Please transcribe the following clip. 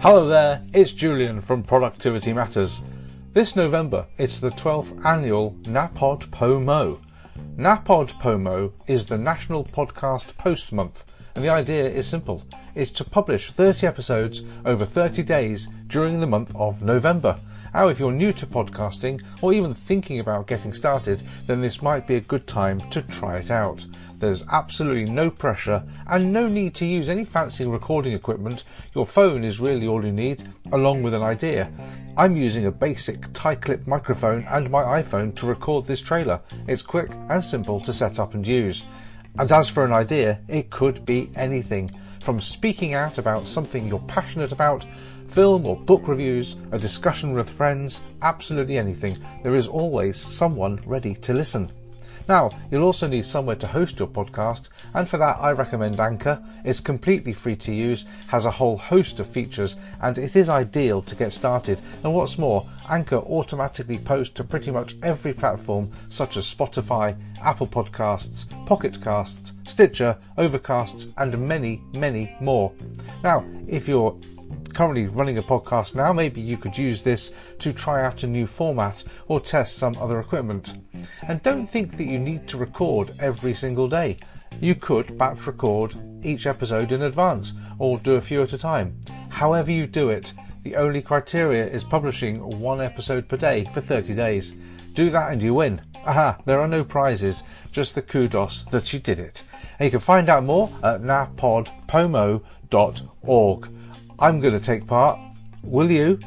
Hello there, it's Julian from Productivity Matters. This November, it's the 12th annual NaPodPoMo. NAPOD POMO is the National Podcast Post Month, and the idea is simple. It's to publish 30 episodes over 30 days during the month of November. Now, if you're new to podcasting or even thinking about getting started, then this might be a good time to try it out. There's absolutely no pressure and no need to use any fancy recording equipment. Your phone is really all you need, along with an idea. I'm using a basic tie clip microphone and my iPhone to record this trailer. It's quick and simple to set up and use. And as for an idea, it could be anything. From speaking out about something you're passionate about, film or book reviews, a discussion with friends, absolutely anything. There is always someone ready to listen. Now, you'll also need somewhere to host your podcast, and for that I recommend Anchor. It's completely free to use, has a whole host of features, and it is ideal to get started. And what's more, Anchor automatically posts to pretty much every platform such as Spotify, Apple Podcasts, Pocket Casts, Stitcher, Overcasts, and many, many more. Now, if you're currently running a podcast now, maybe you could use this to try out a new format or test some other equipment. And don't think that you need to record every single day. You could batch record each episode in advance or do a few at a time. However, you do it, the only criteria is publishing one episode per day for 30 days. Do that and you win. Aha, there are no prizes, just the kudos that you did it. And you can find out more at napodpomo.org. I'm going to take part. Will you?